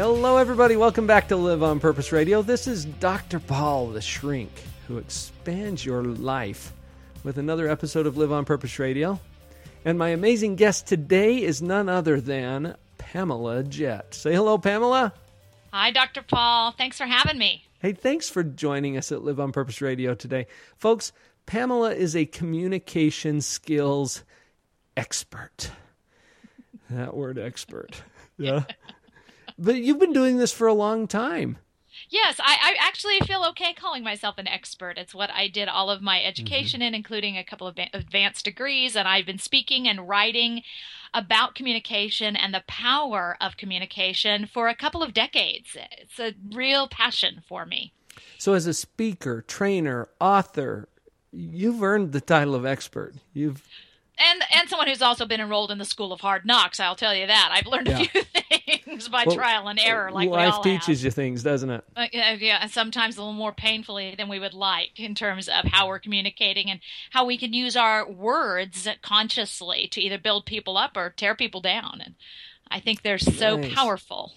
Hello, everybody. Welcome back to Live on Purpose Radio. This is Dr. Paul, the shrink, who expands your life with another episode of Live on Purpose Radio. And my amazing guest today is none other than Pamela Jett. Say hello, Pamela. Hi, Dr. Paul. Thanks for having me. Hey, thanks for joining us at Live on Purpose Radio today. Folks, Pamela is a communication skills expert. That word expert. Yeah. But you've been doing this for a long time. Yes, I, I, actually feel okay calling myself an expert. It's what I did all of my education mm-hmm. in, including a couple of advanced degrees, and I've been speaking and writing about communication and the power of communication for a couple of decades. It's a real passion for me. So, as a speaker, trainer, author, you've earned the title of expert. You've and and someone who's also been enrolled in the school of hard knocks. I'll tell you that I've learned yeah. a few things by well, trial and error. Like life teaches have. you things, doesn't it? Uh, yeah, and sometimes a little more painfully than we would like in terms of how we're communicating and how we can use our words consciously to either build people up or tear people down. And I think they're so nice. powerful.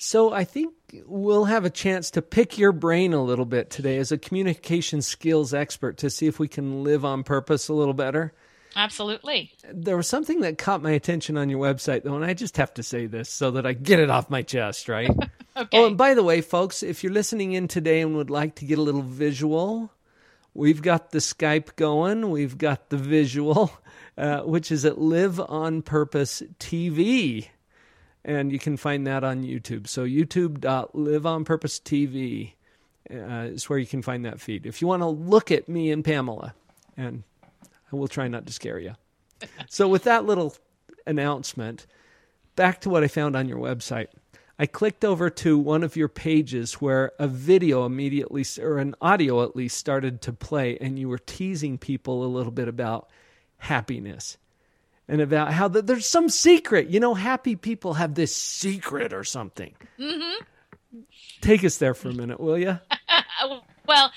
So I think we'll have a chance to pick your brain a little bit today as a communication skills expert to see if we can live on purpose a little better. Absolutely. There was something that caught my attention on your website, though, and I just have to say this so that I get it off my chest, right? okay. Oh, and by the way, folks, if you're listening in today and would like to get a little visual, we've got the Skype going, we've got the visual, uh, which is at Live on Purpose TV. And you can find that on YouTube. So, youtube.liveonpurposetv uh, is where you can find that feed. If you want to look at me and Pamela and and we'll try not to scare you. so, with that little announcement, back to what I found on your website. I clicked over to one of your pages where a video immediately, or an audio at least, started to play, and you were teasing people a little bit about happiness and about how the, there's some secret. You know, happy people have this secret or something. Mm-hmm. Take us there for a minute, will you? well,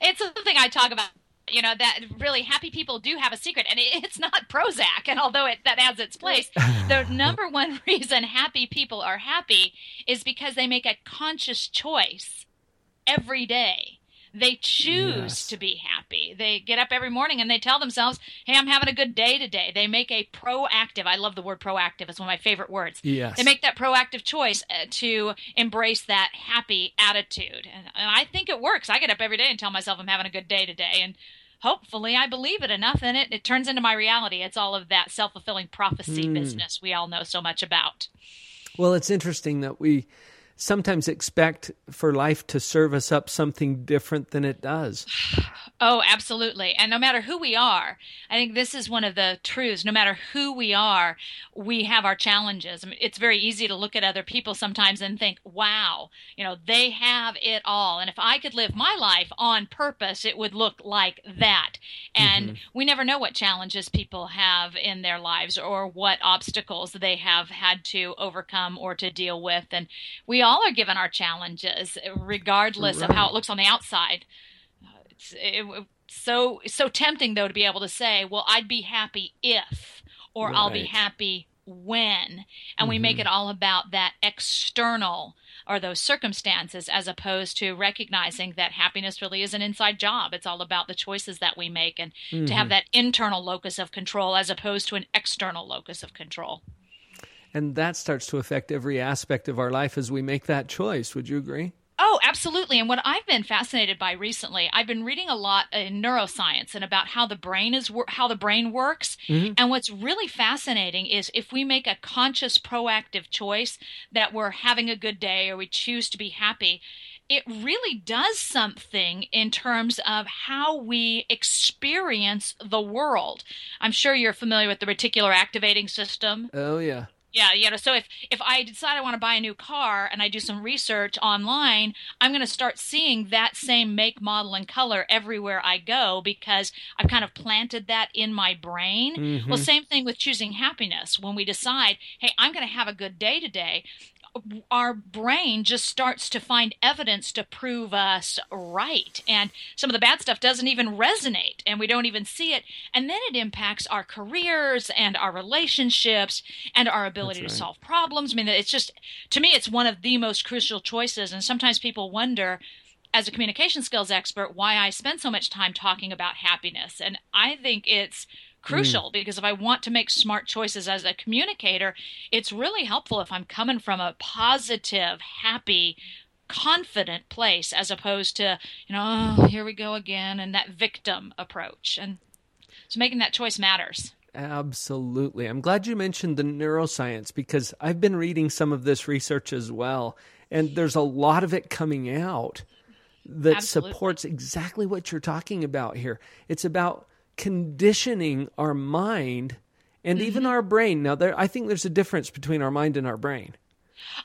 it's something I talk about you know that really happy people do have a secret and it's not prozac and although it that adds its place the number one reason happy people are happy is because they make a conscious choice every day they choose yes. to be happy. They get up every morning and they tell themselves, "Hey, I'm having a good day today." They make a proactive. I love the word proactive. It's one of my favorite words. Yes. They make that proactive choice uh, to embrace that happy attitude, and, and I think it works. I get up every day and tell myself I'm having a good day today, and hopefully I believe it enough in it, it turns into my reality. It's all of that self fulfilling prophecy mm. business we all know so much about. Well, it's interesting that we sometimes expect for life to serve us up something different than it does. Oh, absolutely. And no matter who we are, I think this is one of the truths. No matter who we are, we have our challenges. I mean, it's very easy to look at other people sometimes and think, wow, you know, they have it all. And if I could live my life on purpose, it would look like that. And mm-hmm. we never know what challenges people have in their lives or what obstacles they have had to overcome or to deal with. And we all are given our challenges, regardless right. of how it looks on the outside it, so so tempting though to be able to say, well, I'd be happy if, or right. I'll be happy when, and mm-hmm. we make mm-hmm. it all about that external or those circumstances as opposed to recognizing that happiness really is an inside job. It's all about the choices that we make and mm-hmm. to have mm-hmm. that internal locus of control as opposed to an external locus of control. And that starts to affect every aspect of our life as we make that choice. Would you agree? Oh, absolutely. And what I've been fascinated by recently, I've been reading a lot in neuroscience and about how the brain is how the brain works. Mm-hmm. And what's really fascinating is if we make a conscious proactive choice that we're having a good day or we choose to be happy, it really does something in terms of how we experience the world. I'm sure you're familiar with the reticular activating system. Oh yeah Yeah, you know, so if if I decide I want to buy a new car and I do some research online, I'm going to start seeing that same make, model, and color everywhere I go because I've kind of planted that in my brain. Mhm. Well, same thing with choosing happiness. When we decide, hey, I'm going to have a good day today, our brain just starts to find evidence to prove us right. And some of the bad stuff doesn't even resonate and we don't even see it. And then it impacts our careers and our relationships and our ability That's to solve problems. I mean, it's just, to me, it's one of the most crucial choices. And sometimes people wonder, as a communication skills expert, why I spend so much time talking about happiness. And I think it's Mm. crucial because if I want to make smart choices as a communicator, it's really helpful if I'm coming from a positive, happy, confident place as opposed to, you know, oh, here we go again and that victim approach. And so making that choice matters. Absolutely. I'm glad you mentioned the neuroscience because I've been reading some of this research as well. And there's a lot of it coming out that Absolutely. supports exactly what you're talking about here. It's about conditioning our mind and even Mm-hmm. our brain. Now, there, I think there's a difference between our mind and our brain.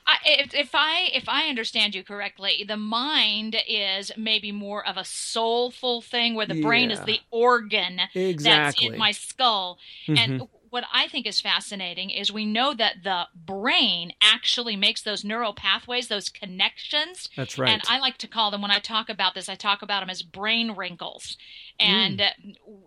I, if, if I if I understand you correctly, the mind is maybe more of a soulful thing, where the brain is the organ that's in my skull. Mhm. And what I think is fascinating is we know that the brain actually makes those neural pathways, those connections. That's right. And I like to call them when I talk about this, I talk about them as brain wrinkles. And uh,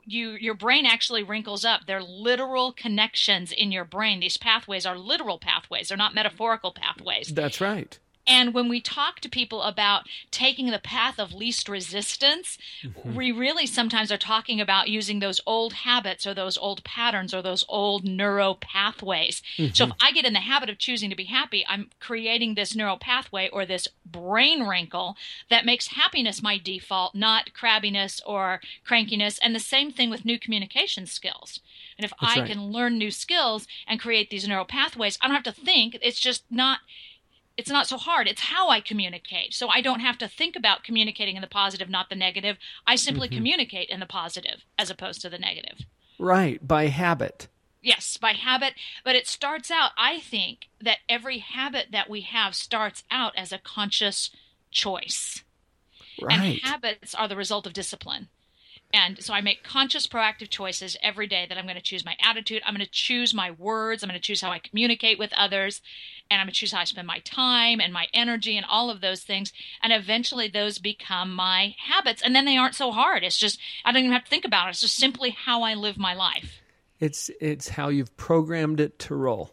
you your brain actually wrinkles up. They're literal connections in your brain. These pathways are literal pathways. They're not metaphorical pathways. That's right. And when we talk to people about taking the path of least resistance, mm-hmm. we really sometimes are talking about using those old habits or those old patterns or those old neuro pathways. So if mm-hmm. I get in the habit of choosing to be happy, I'm creating this neural pathway or this brain wrinkle that makes happiness my default, not crabbiness or crankiness. And the same thing with new communication skills. And if That's I right. can learn new skills and create these neural pathways, I don't have to think. It's just not it's not so hard. It's how I communicate. So I don't have to think about communicating in the positive, not the negative. I simply mm-hmm. communicate in the positive as opposed to the negative. Right. By habit. Yes, by habit. But it starts out, I think, that every habit that we have starts out as a conscious choice. Right. And habits are the result of discipline. And so I make conscious, proactive choices every day that I'm going to choose my attitude. I'm going to choose my words. I'm going to choose how I communicate with others. And I'm going to choose how I spend my time and my energy and all of those things. And eventually those become my habits. And then they aren't so hard. It's just, I don't even have to think about it. It's just simply how I live my life. It's it's how you've programmed it to roll.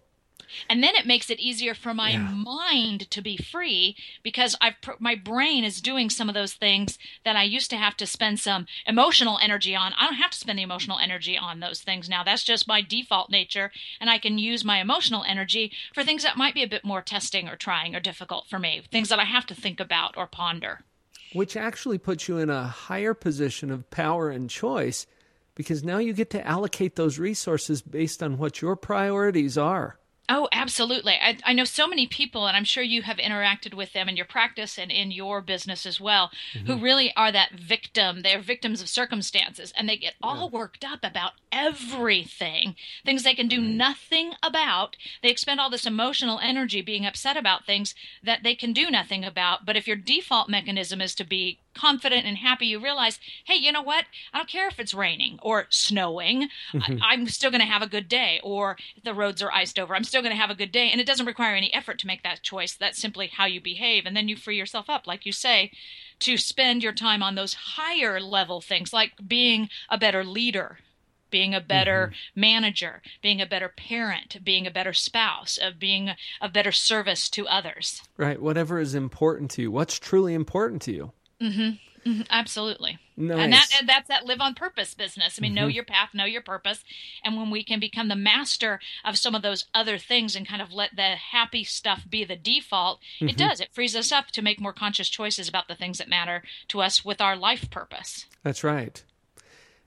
And then it makes it easier for my Yeah. mind to be free because I've my brain is doing some of those things that I used to have to spend some emotional energy on. I don't have to spend the emotional energy on those things now. That's just my default nature, and I can use my emotional energy for things that might be a bit more testing or trying or difficult for me, things that I have to think about or ponder. which actually puts you in a higher position of power and choice because now you get to allocate those resources based on what your priorities are. Oh, absolutely. I, I know so many people, and I'm sure you have interacted with them in your practice and in your business as well, who mm-hmm. really are that victim. They're victims of circumstances, and they get all worked up about everything, things they can do nothing about. They expend all this emotional energy being upset about things that they can do nothing about. But if your default mechanism is to be confident and happy, you realize, hey, you know what? I don't care if it's raining or snowing. I, mm-hmm. I'm still going to have a good day. Or if the roads are iced over, I'm still going to have a good day. And it doesn't require any effort to make that choice. That's simply how you behave. And then you free yourself up, like you say, to spend your time on those higher level things like being a better leader. Being a better mm-hmm. manager, being a better parent, being a better spouse, of being of better service to others. Right? Whatever is important to you. What's truly important to you? Mm-hmm. Mm-hmm. Absolutely. Nice. And that and that's that live on purpose business. I mean, know mm-hmm. your path, know your purpose, and when we can become the master of some of those other things and kind of let the happy stuff be the default, it does. It frees us up to make more conscious choices about the things that matter to us with our life purpose. That's right.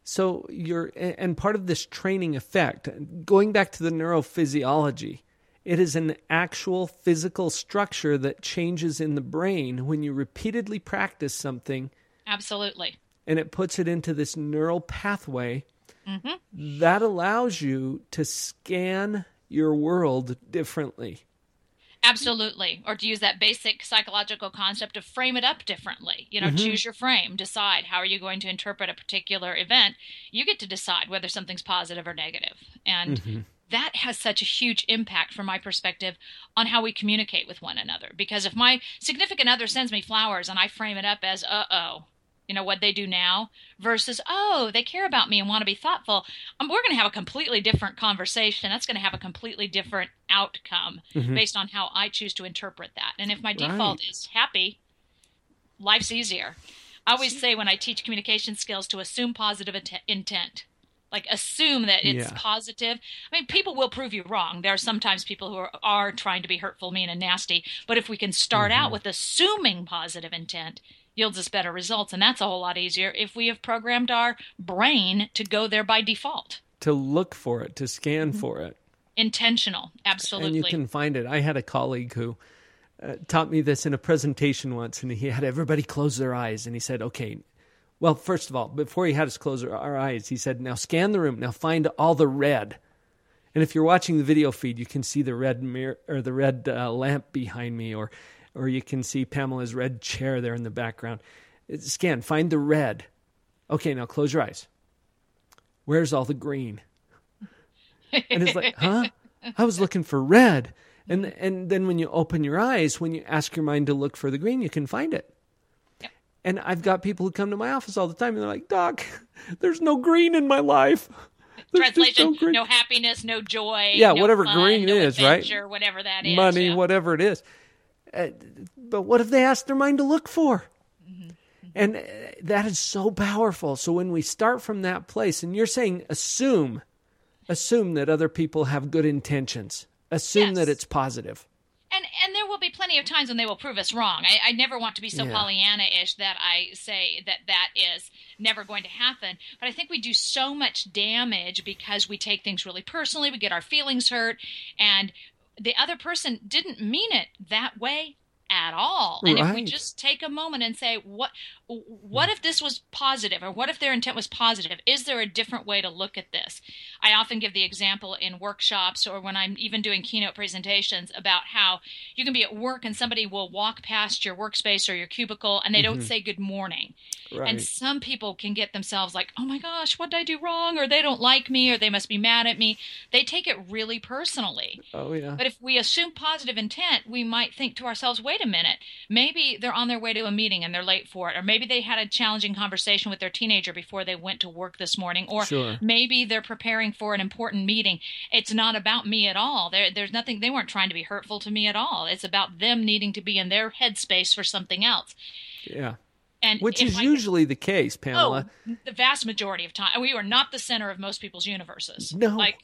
So you're and part of this training effect, going back to the neurophysiology, it is an actual physical structure that changes in the brain when you repeatedly practice something Absolutely. and it puts it into this neural pathway that allows you to scan your world differently. Absolutely. Or to use that basic psychological concept of frame it up differently. You know, Mm-hmm. choose your frame, decide how are you going to interpret a particular event. You get to decide whether something's positive or negative. And Mm-hmm. That has such a huge impact from my perspective on how we communicate with one another. Because if my significant other sends me flowers and I frame it up as, uh oh, you know what they do now? versus oh they care about me and want to be thoughtful um, we're going to have a completely different conversation. That's going to have a completely different outcome based on how i choose to interpret that. And if my default Right. is happy life's easier. I always say when i teach communication skills to assume positive int- intent like assume that it's Yeah. positive i mean people will prove you wrong there are sometimes people who are, are trying to be hurtful mean and nasty but if we can start Mm-hmm. out with assuming positive intent yields us better results and that's a whole lot easier if we have programmed our brain to go there by default To look for it, to scan Mm-hmm. for it. intentional absolutely and you can find it. I had a colleague who uh, taught me this in a presentation once, and he had everybody close their eyes, and he said, "Okay, well, first of all, before he had us close our, eyes, he said, now scan the room, now find all the red." And if you're watching the video feed, you can see the red mirror or the red uh, lamp behind me, or or you can see Pamela's red chair there in the background. Scan, find the red. Okay, now close your eyes. Where's all the green? And it's like, huh? I was looking for red. And and then when you open your eyes, when you ask your mind to look for the green, you can find it. And I've got people who come to my office all the time and they're like, Doc, there's no green in my life. There's translation green. no happiness no joy Yeah, no whatever fun, green no is, right? whatever that is money, yeah. whatever it is. Uh, but what have they asked their mind to look for? Mm-hmm. And uh, that is so powerful. So when we start from that place, and you're saying assume, assume that other people have good intentions, assume that it's positive. and and there will be plenty of times when they will prove us wrong. I, I never want to be so Yeah. Pollyanna-ish that I say that that is never going to happen. But I think we do so much damage because we take things really personally. We get our feelings hurt, and the other person didn't mean it that way at all. And if we just take a moment and say, what what if this was positive, or what if their intent was positive? Is there a different way to look at this? I often give the example in workshops or when I'm even doing keynote presentations about how you can be at work and somebody will walk past your workspace or your cubicle and they don't mm-hmm. say good morning. Right. And some people can get themselves like, oh my gosh, what did I do wrong? Or they don't like me or they must be mad at me. They take it really personally. oh yeah. But if we assume positive intent, we might think to ourselves, wait a minute, maybe they're on their way to a meeting and they're late for it. Or maybe they had a challenging conversation with their teenager before they went to work this morning. Or Sure. maybe they're preparing for an important meeting. It's not about me at all. There, there's nothing, they weren't trying to be hurtful to me at all. It's about them needing to be in their headspace for something else. yeah. And Which is I- usually the case, Pamela. Oh, the vast majority of time. We are not the center of most people's universes. No. Like,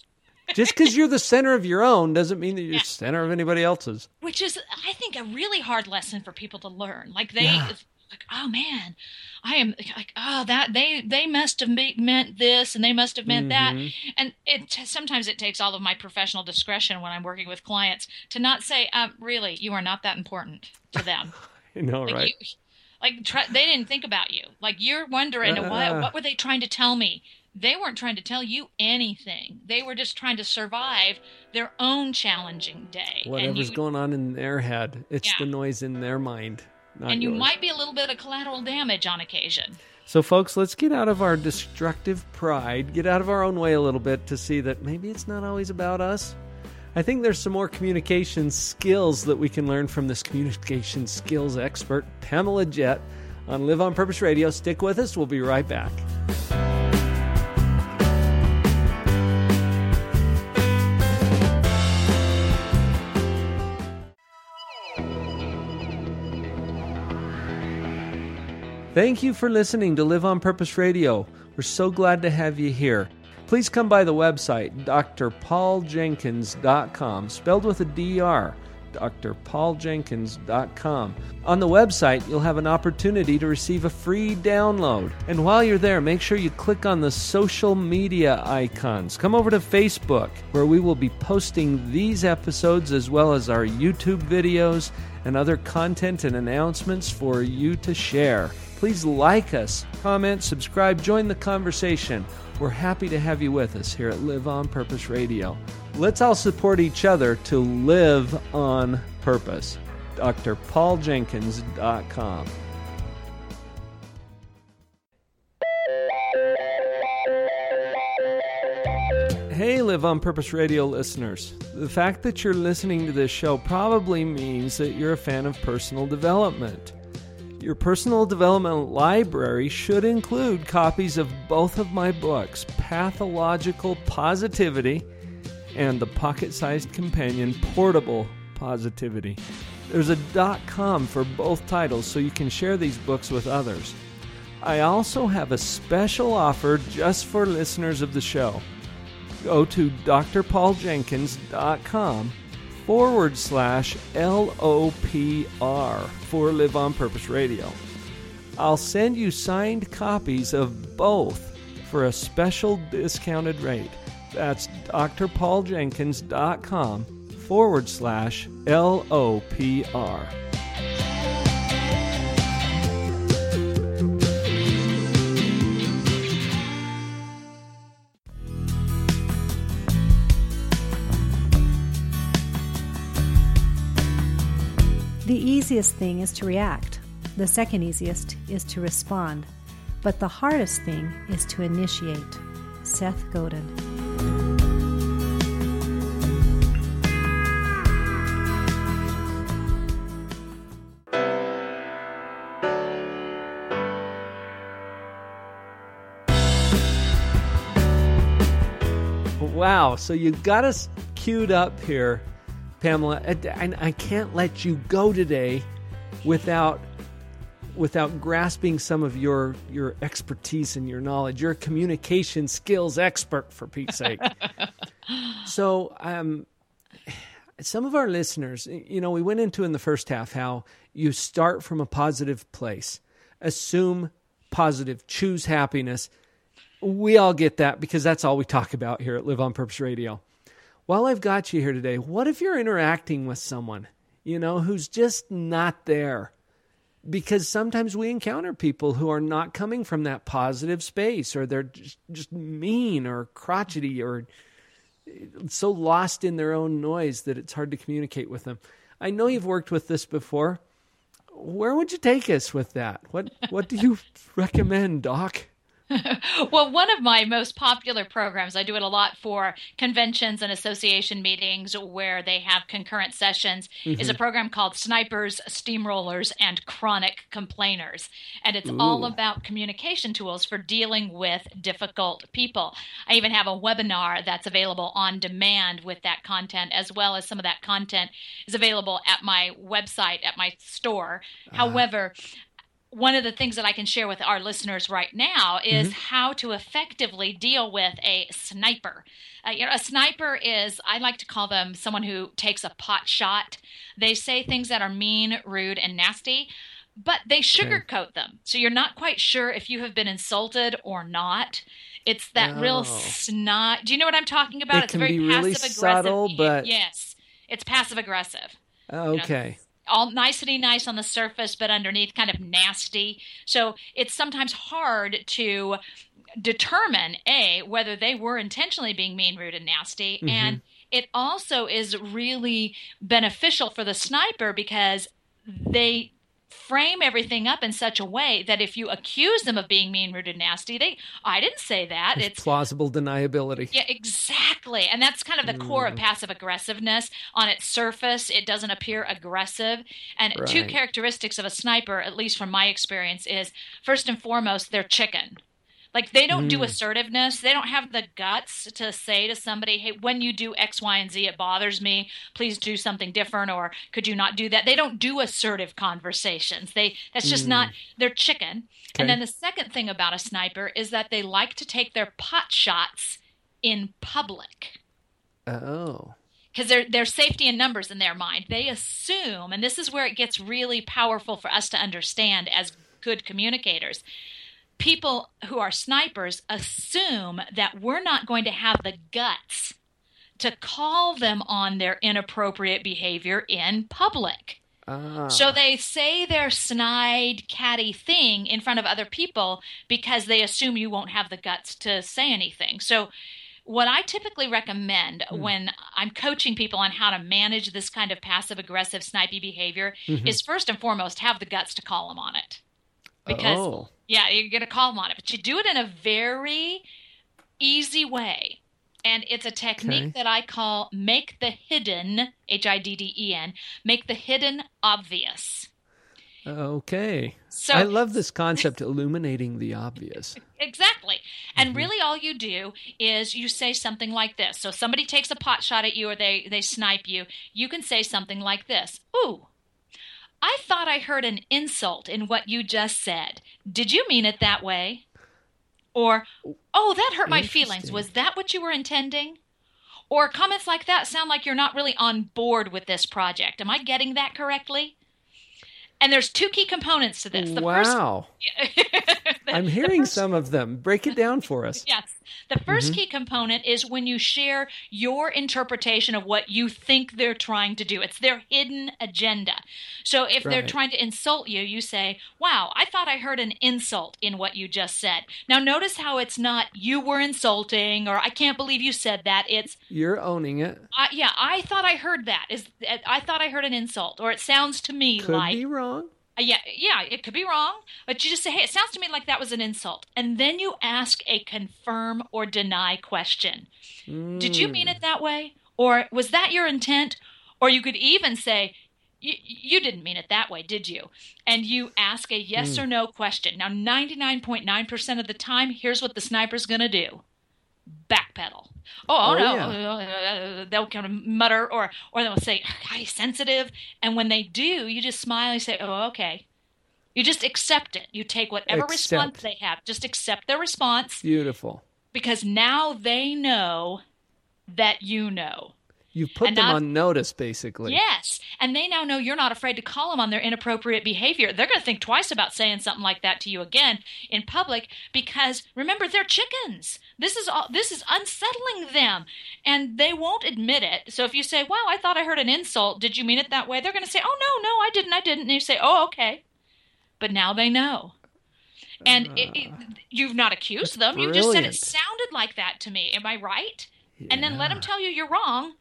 Just because you're the center of your own doesn't mean that you're the center of anybody else's. which is i think a really hard lesson for people to learn like they Yeah. like oh man i am like oh that they they must have me- meant this and they must have meant Mm-hmm. that and it sometimes it takes all of my professional discretion when i'm working with clients to not say um, really you are not that important to them You know, like right? you, like try, they didn't think about you like you're wondering Uh. what, what were they trying to tell me they weren't trying to tell you anything they were just trying to survive their own challenging day Whatever's going on in their head, it's Yeah. the noise in their mind, not and you yours. might be a little bit of collateral damage on occasion. So, folks, let's get out of our destructive pride, get out of our own way a little bit to see that maybe it's not always about us. I think there's some more communication skills that we can learn from this communication skills expert, Pamela Jett, on Live on Purpose Radio. Stick with us, we'll be right back. Thank you for listening to Live on Purpose Radio. We're so glad to have you here. Please come by the website, drpauljenkins.com, spelled with a DR, drpauljenkins.com. On the website, you'll have an opportunity to receive a free download. And while you're there, make sure you click on the social media icons. Come over to Facebook, where we will be posting these episodes as well as our YouTube videos and other content and announcements for you to share. Please like us, comment, subscribe, join the conversation. We're happy to have you with us here at Live on Purpose Radio. Let's all support each other to live on purpose. drpauljenkins.com. Hey, Live on Purpose Radio listeners. The fact that you're listening to this show probably means that you're a fan of personal development. Your personal development library should include copies of both of my books, Pathological Positivity and the pocket sized companion, Portable Positivity. There's a dot .com for both titles so you can share these books with others. I also have a special offer just for listeners of the show. Go to drpauljenkins.com forward slash LOPR for Live on Purpose Radio. I'll send you signed copies of both for a special discounted rate. That's drpauljenkins.com forward slash LOPR. Easiest thing is to react. The second easiest is to respond. But the hardest thing is to initiate. Seth Godin. Wow, so you got us queued up here, Pamela, and I can't let you go today without without grasping some of your your expertise and your knowledge. You're a communication skills expert, for Pete's sake. so, um, some of our listeners, you know, we went into in the first half how you start from a positive place, assume positive, choose happiness. We all get that because that's all we talk about here at Live on Purpose Radio. While I've got you here today, what if you're interacting with someone, you know, who's just not there? because sometimes we encounter people who are not coming from that positive space or they're just, just mean or crotchety or so lost in their own noise that it's hard to communicate with them. I know you've worked with this before. Where would you take us with that? What what do you recommend, doc? well, one of my most popular programs, I do it a lot for conventions and association meetings where they have concurrent sessions, mm-hmm. is a program called Snipers, Steamrollers, and Chronic Complainers. And it's Ooh. all about communication tools for dealing with difficult people. I even have a webinar that's available on demand with that content, as well as some of that content is available at my website, at my store. Uh-huh. However, one of the things that I can share with our listeners right now is mm-hmm. how to effectively deal with a sniper. Uh, you know, a sniper is, I like to call them someone who takes a pot shot. They say things that are mean, rude, and nasty, but they sugarcoat okay. them. So you're not quite sure if you have been insulted or not. It's that oh. real snot. Do you know what I'm talking about? It it's can very be really subtle, but yes, it's passive aggressive. Okay. You know? All nicety nice on the surface, but underneath kind of nasty. So it's sometimes hard to determine a whether they were intentionally being mean, rude, and nasty, mm-hmm. and it also is really beneficial for the sniper because they frame everything up in such a way that if you accuse them of being mean, rude, and nasty, they I didn't say that. It's, it's plausible deniability. Yeah, exactly. And that's kind of the mm. core of mm. passive aggressiveness. On its surface, it doesn't appear aggressive. And right. two characteristics of a sniper, at least from my experience, is first and foremost, they're chicken. Like they don't mm. do assertiveness. They don't have the guts to say to somebody, "Hey, when you do X, Y, and Z, it bothers me. Please do something different, or could you not do that?" They don't do assertive conversations. They that's just mm. not. They're chicken. Okay. And then the second thing about a sniper is that they like to take their pot shots in public. Oh because they're, they're safety in numbers in their mind. They assume, and this is where it gets really powerful for us to understand as good communicators people who are snipers assume that we're not going to have the guts to call them on their inappropriate behavior in public. Ah. So they say their snide, catty thing in front of other people because they assume you won't have the guts to say anything. So what I typically recommend Hmm. when I'm coaching people on how to manage this kind of passive aggressive, snipey behavior Mm-hmm. is first and foremost have the guts to call them on it. Because, oh, yeah, you're going to call them on it, but you do it in a very easy way. And it's a technique Okay. that I call make the hidden, H I D D E N, make the hidden obvious. okay. So I love this concept, illuminating the obvious. Exactly. And Mm-hmm. really all you do is you say something like this. So somebody takes a pot shot at you or they, they snipe you, you can say something like this. Ooh, I thought I heard an insult in what you just said. Did you mean it that way? Or, oh, that hurt my feelings. Was that what you were intending? Or comments like that sound like you're not really on board with this project. Am I getting that correctly? And there's two key components to this. The first wow. the- I'm hearing first- some of them. Break it down for us. Yes. The 1st Mm-hmm. key component is when you share your interpretation of what you think they're trying to do. It's their hidden agenda. So if they're trying to insult you, you say, Wow, I thought I heard an insult in what you just said. Now, notice how it's not you were insulting or I can't believe you said that. It's, You're owning it. Yeah, I thought I heard that. Is I thought I heard an insult or it sounds to me Could like be wrong. Uh, yeah, yeah, it could be wrong, but you just say, "Hey, it sounds to me like that was an insult," and then you ask a confirm or deny question. Did you Hmm. mean it that way, or was that your intent? Or you could even say, "Y- "You didn't mean it that way, did you?" And you ask a yes or no question. Now, ninety-nine point nine percent of the time, here's what the sniper's going to do: backpedal. Oh, Oh, no, yeah. uh, they'll kind of mutter, or or they'll say, "God, he's sensitive." And when they do, you just smile and say, "Oh, okay." You just accept it. You take whatever response they have. Just accept their response Beautiful. because now they know that you know. You've put And them on notice, basically. Yes. And they now know you're not afraid to call them on their inappropriate behavior. They're going to think twice about saying something like that to you again in public because remember they're chickens. This is all this is unsettling them and they won't admit it. So if you say, "Wow, I thought I heard an insult. Did you mean it that way?" They're going to say, "Oh no, no, I didn't. I didn't." And you say, "Oh, okay." But now they know. And ah. it, it, you've not accused them. You just said it sounded like that to me. Am I right? and then let them tell you you're wrong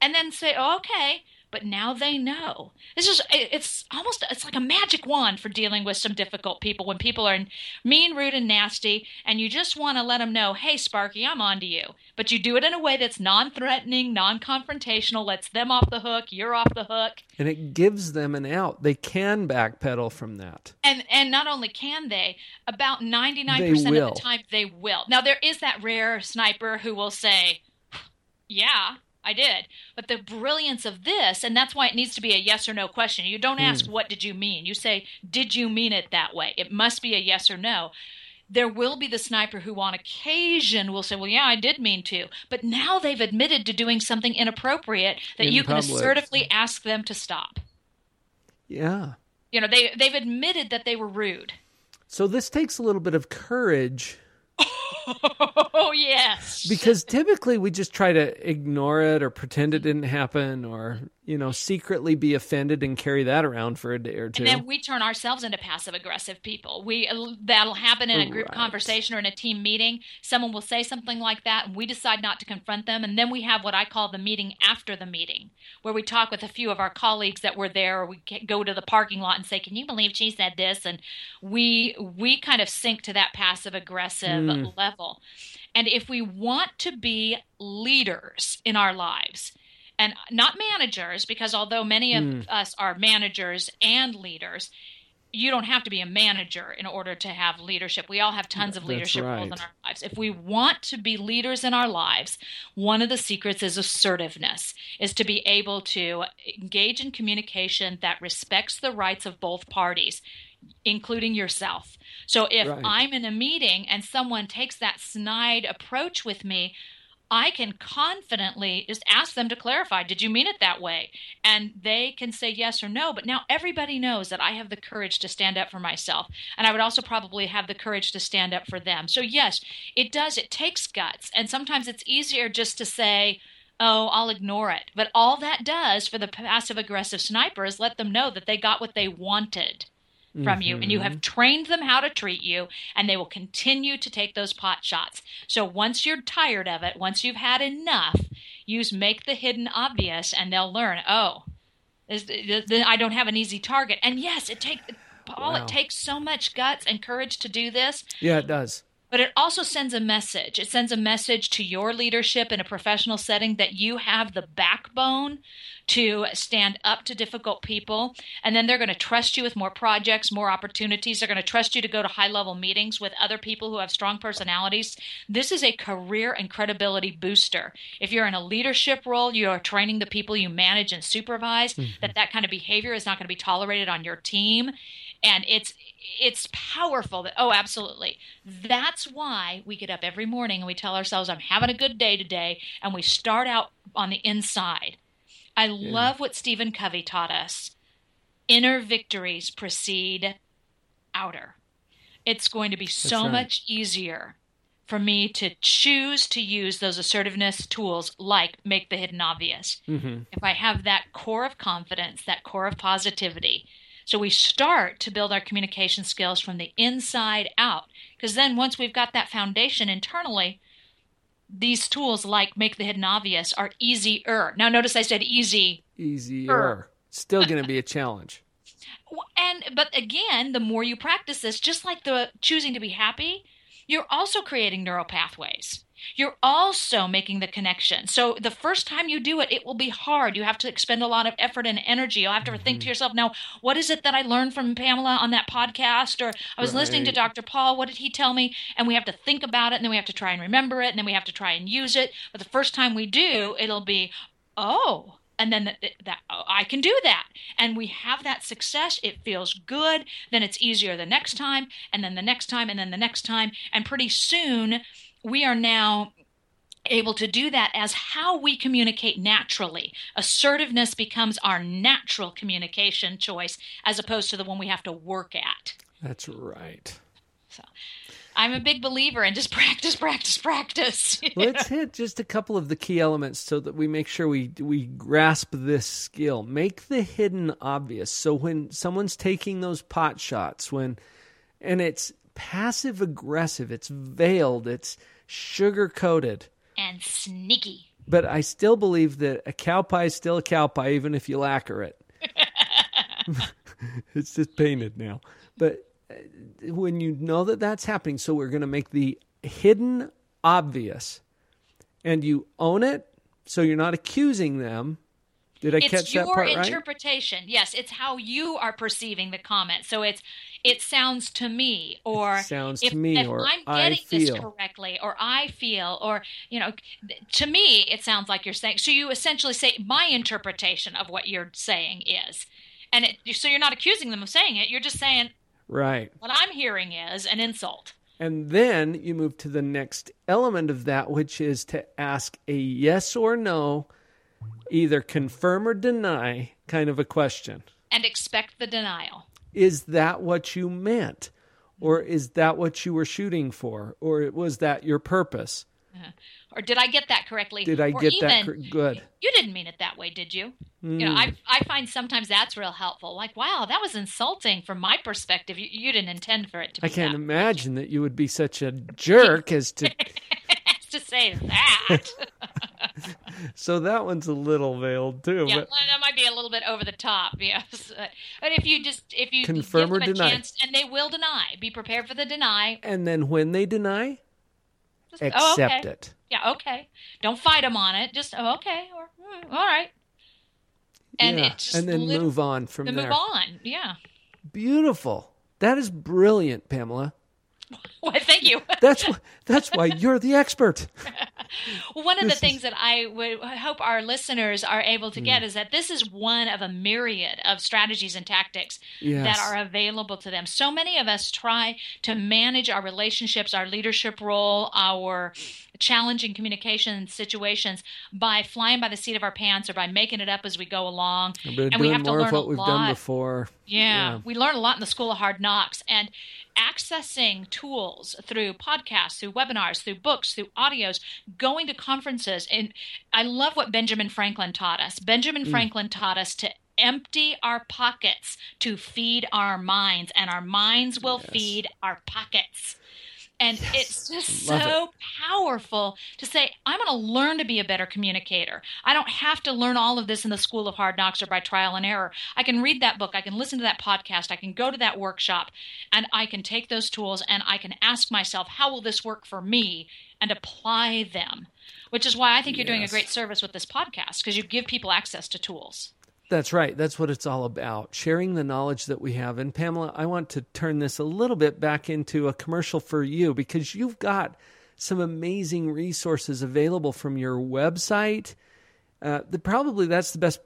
and then say oh, okay. But now they know. This is—it's almost it's like a magic wand for dealing with some difficult people when people are mean rude and nasty and you just want to let them know hey sparky i'm on to you. But you do it in a way that's non-threatening non-confrontational lets them off the hook you're off the hook. And it gives them an out. They can backpedal from that. and and not only can they about 99% They of the time they will. Now there is that rare sniper who will say yeah i did. But the brilliance of this and that's why it needs to be a yes or no question. You don't ask Hmm. what did you mean? You say did you mean it that way? It must be a yes or no. There will be the sniper who on occasion will say well yeah i did mean to. But now they've admitted to doing something inappropriate that In you can assertively ask them to stop. Yeah. you know they they've admitted that they were rude. So this takes a little bit of courage Oh yes. because typically we just try to ignore it or pretend it didn't happen or, you know, secretly be offended and carry that around for a day or two. and then we turn ourselves into passive aggressive people. We that'll happen in a group Right. conversation or in a team meeting. Someone will say something like that, and we decide not to confront them. And then we have what I call the meeting after the meeting, where we talk with a few of our colleagues that were there, or we go to the parking lot and say, "Can you believe she said this?" And we we kind of sink to that passive aggressive Mm. level. And if we want to be leaders in our lives, and not managers, because although many of Mm. us are managers and leaders, you don't have to be a manager in order to have leadership. We all have tons of leadership roles in our lives. If we want to be leaders in our lives, one of the secrets is assertiveness, is to be able to engage in communication that respects the rights of both parties including yourself. So if Right. I'm in a meeting and someone takes that snide approach with me, I can confidently just ask them to clarify, did you mean it that way? And they can say yes or no. But now everybody knows that I have the courage to stand up for myself. And I would also probably have the courage to stand up for them. So, yes, it does. It takes guts. And sometimes it's easier just to say, oh, I'll ignore it. But all that does for the passive aggressive sniper is let them know that they got what they wanted. From you and you have mm-hmm. trained them how to treat you and they will continue to take those pot shots. So once you're tired of it, once you've had enough, use make the hidden obvious and they'll learn, oh, I don't have an easy target. And yes, it takes Paul, wow. it takes so much guts and courage to do this. Yeah, it does. But it also sends a message. It sends a message to your leadership in a professional setting that you have the backbone to stand up to difficult people. And then they're going to trust you with more projects, more opportunities. They're going to trust you to go to high level meetings with other people who have strong personalities. This is a career and credibility booster. If you're in a leadership role, you are training the people you manage and supervise mm-hmm. that that kind of behavior is not going to be tolerated on your team and it's it's powerful that oh absolutely that's why we get up every morning and we tell ourselves i'm having a good day today and we start out on the inside I yeah. love what Stephen Covey taught us. Inner victories precede outer. It's going to be so right. much easier for me to choose to use those assertiveness tools like make the hidden obvious. Mm-hmm. If I have that core of confidence, that core of positivity. So we start to build our communication skills from the inside out. Because then once we've got that foundation internally, these tools like make the hidden obvious are easier. Now notice I said easy. Easier. Still going to be a challenge. And but again, the more you practice this, just like the choosing to be happy, you're also creating neural pathways you're also making the connection. So the first time you do it, it will be hard. You have to expend a lot of effort and energy. You'll have to mm-hmm. think to yourself, now, what is it that I learned from Pamela on that podcast? Or I was right. listening to Dr. Paul. What did he tell me? And we have to think about it, and then we have to try and remember it, and then we have to try and use it. But the first time we do, it'll be, oh, and then that, that oh, I can do that. And we have that success. It feels good. Then it's easier the next time, and then the next time, and then the next time. And pretty soon, we are now able to do that as how we communicate naturally. Assertiveness becomes our natural communication choice as opposed to the one we have to work at. That's right. So I'm a big believer in just practice, practice, practice. Let's hit just a couple of the key elements so that we make sure we we grasp this skill. Make the hidden obvious. So when someone's taking those pot shots, when and it's passive aggressive, it's veiled, it's sugar coated, and sneaky. But I still believe that a cow pie is still a cow pie, even if you lacquer it. it's just painted now. But uh, when you know that that's happening, so we're going to make the hidden obvious, and you own it, so you're not accusing them did I it's catch that part right? It's your interpretation. Yes, it's how you are perceiving the comment. So it's it sounds to me, or it sounds if, to me, if or I'm getting this correctly, or I feel, or you know, to me, it sounds like you're saying. So you essentially say my interpretation of what you're saying is, and it, so you're not accusing them of saying it. You're just saying, right. What I'm hearing is an insult. And then you move to the next element of that, which is to ask a yes or no either confirm or deny kind of a question. And expect the denial. Is that what you meant? Or is that what you were shooting for? Or was that your purpose? Uh-huh. Or did I get that correctly? Did I or get that cor- good? You didn't mean it that way, did you? Mm. You know, I hmm. I find sometimes that's real helpful. Like, wow, that was insulting from my perspective. You, you didn't intend for it to. be I can't that. imagine that you would be such a jerk as to to say that. so that one's a little veiled too. Yeah, but... that might be a little bit over the top. Yes, but if you just if you confirm or deny, chance, and they will deny, be prepared for the deny. And then when they deny, just, accept oh, okay. it. Yeah, okay. Don't fight them on it. Just oh, okay, or mm, all right. And yeah. and then little, move on from there. Move on. Yeah. Beautiful. That is brilliant, Pamela. Well, thank you. that's that's why you're the expert. well, one of this the things is... that I would hope our listeners are able to get mm. is that this is one of a myriad of strategies and tactics yes. that are available to them. So many of us try to manage our relationships, our leadership role, our challenging communication situations by flying by the seat of our pants or by making it up as we go along. and we have to learn what we've lot. done before. Yeah, yeah, we learn a lot in the School of Hard Knocks, and accessing tools through podcasts, through webinars, through books, through audios, going to conferences. And I love what Benjamin Franklin taught us. Benjamin mm. Franklin taught us to empty our pockets to feed our minds, and our minds will Yes. feed our pockets. And it's just Love so powerful to say, I'm going to learn to be a better communicator. I don't have to learn all of this in the School of Hard Knocks or by trial and error. I can read that book, I can listen to that podcast, I can go to that workshop, and I can take those tools and I can ask myself, how will this work for me? And apply them. Which is why I think you're doing a great service with this podcast because you give people access to tools. That's right. That's what it's all about. Sharing the knowledge that we have. And Pamela, I want to turn this a little bit back into a commercial for you because you've got some amazing resources available from your website. Uh, the, probably that's the best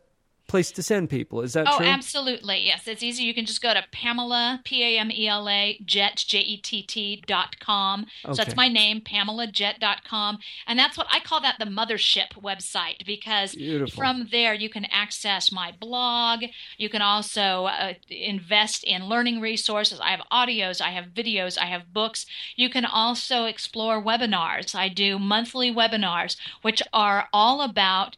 place to send people. Is that Oh, true? absolutely. Yes, it's easy. You can just go to Pamela, P A M E L A, Jett, J E T T dot com. So that's my name, PamelaJett dot com. And that's what I call that the mothership website because Beautiful. from there you can access my blog. You can also uh, invest in learning resources. I have audios, I have videos, I have books. You can also explore webinars. I do monthly webinars, which are all about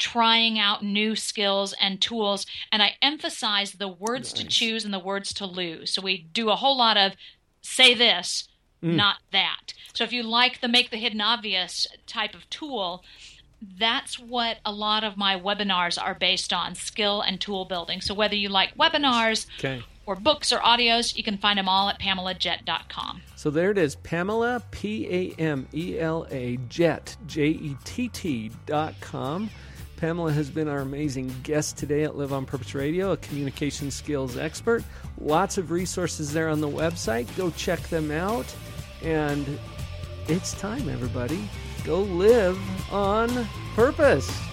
trying out new skills and tools and i emphasize the words to choose and the words to lose. So we do a whole lot of say this hmm. not that. So if you like the make the hidden obvious type of tool that's what a lot of my webinars are based on skill and tool building. So whether you like webinars okay. or books or audios you can find them all at pamelajett.com So there it is, Pamela, P A M E L A, Jett, J E T T dot com. Pamela has been our amazing guest today at Live on Purpose Radio, a communication skills expert. Lots of resources there on the website. Go check them out. And it's time, everybody. Go live on purpose.